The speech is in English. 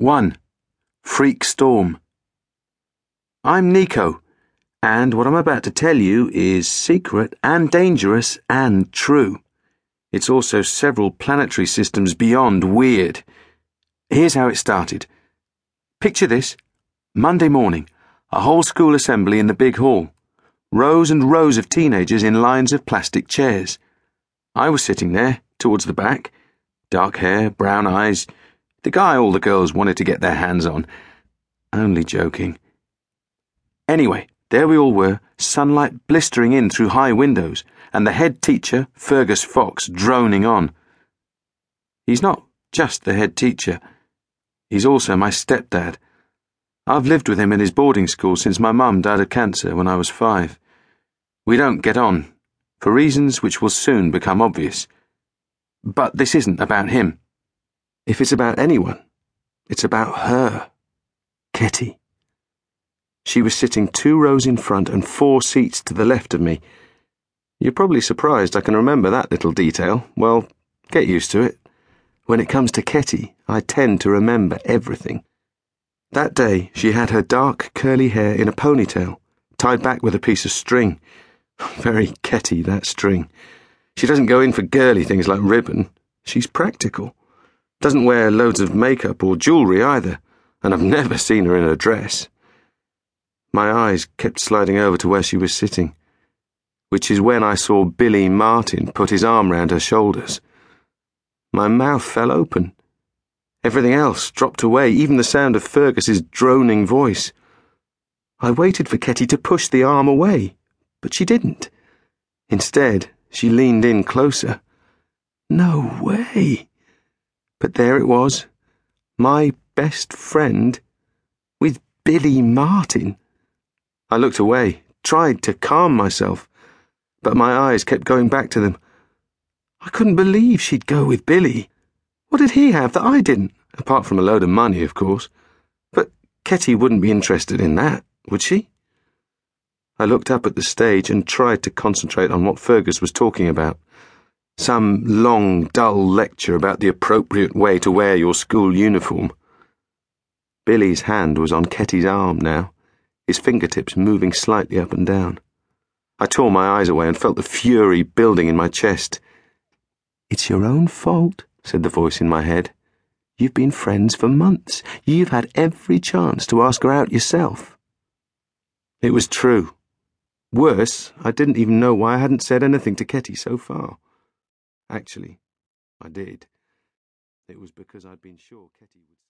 1. Freak Storm. I'm Nico, and what I'm about to tell you is secret and dangerous and true. It's also several planetary systems beyond weird. Here's how it started. Picture this Monday morning, a whole school assembly in the big hall. Rows and rows of teenagers in lines of plastic chairs. I was sitting there, towards the back. Dark hair, brown eyes the guy all the girls wanted to get their hands on. Only joking. Anyway, there we all were, sunlight blistering in through high windows, and the head teacher, Fergus Fox, droning on. He's not just the head teacher, he's also my stepdad. I've lived with him in his boarding school since my mum died of cancer when I was five. We don't get on, for reasons which will soon become obvious. But this isn't about him. If it's about anyone, it's about her. Ketty. She was sitting two rows in front and four seats to the left of me. You're probably surprised I can remember that little detail. Well, get used to it. When it comes to Ketty, I tend to remember everything. That day, she had her dark, curly hair in a ponytail, tied back with a piece of string. Very Ketty, that string. She doesn't go in for girly things like ribbon. She's practical. Doesn't wear loads of makeup or jewellery either, and I've never seen her in a dress. My eyes kept sliding over to where she was sitting, which is when I saw Billy Martin put his arm round her shoulders. My mouth fell open. Everything else dropped away, even the sound of Fergus's droning voice. I waited for Ketty to push the arm away, but she didn't. Instead, she leaned in closer. No way. But there it was, my best friend, with Billy Martin. I looked away, tried to calm myself, but my eyes kept going back to them. I couldn't believe she'd go with Billy. What did he have that I didn't? Apart from a load of money, of course. But Ketty wouldn't be interested in that, would she? I looked up at the stage and tried to concentrate on what Fergus was talking about. Some long, dull lecture about the appropriate way to wear your school uniform. Billy's hand was on Ketty's arm now, his fingertips moving slightly up and down. I tore my eyes away and felt the fury building in my chest. It's your own fault, said the voice in my head. You've been friends for months. You've had every chance to ask her out yourself. It was true. Worse, I didn't even know why I hadn't said anything to Ketty so far. Actually, I did. It was because I'd been sure Ketty would.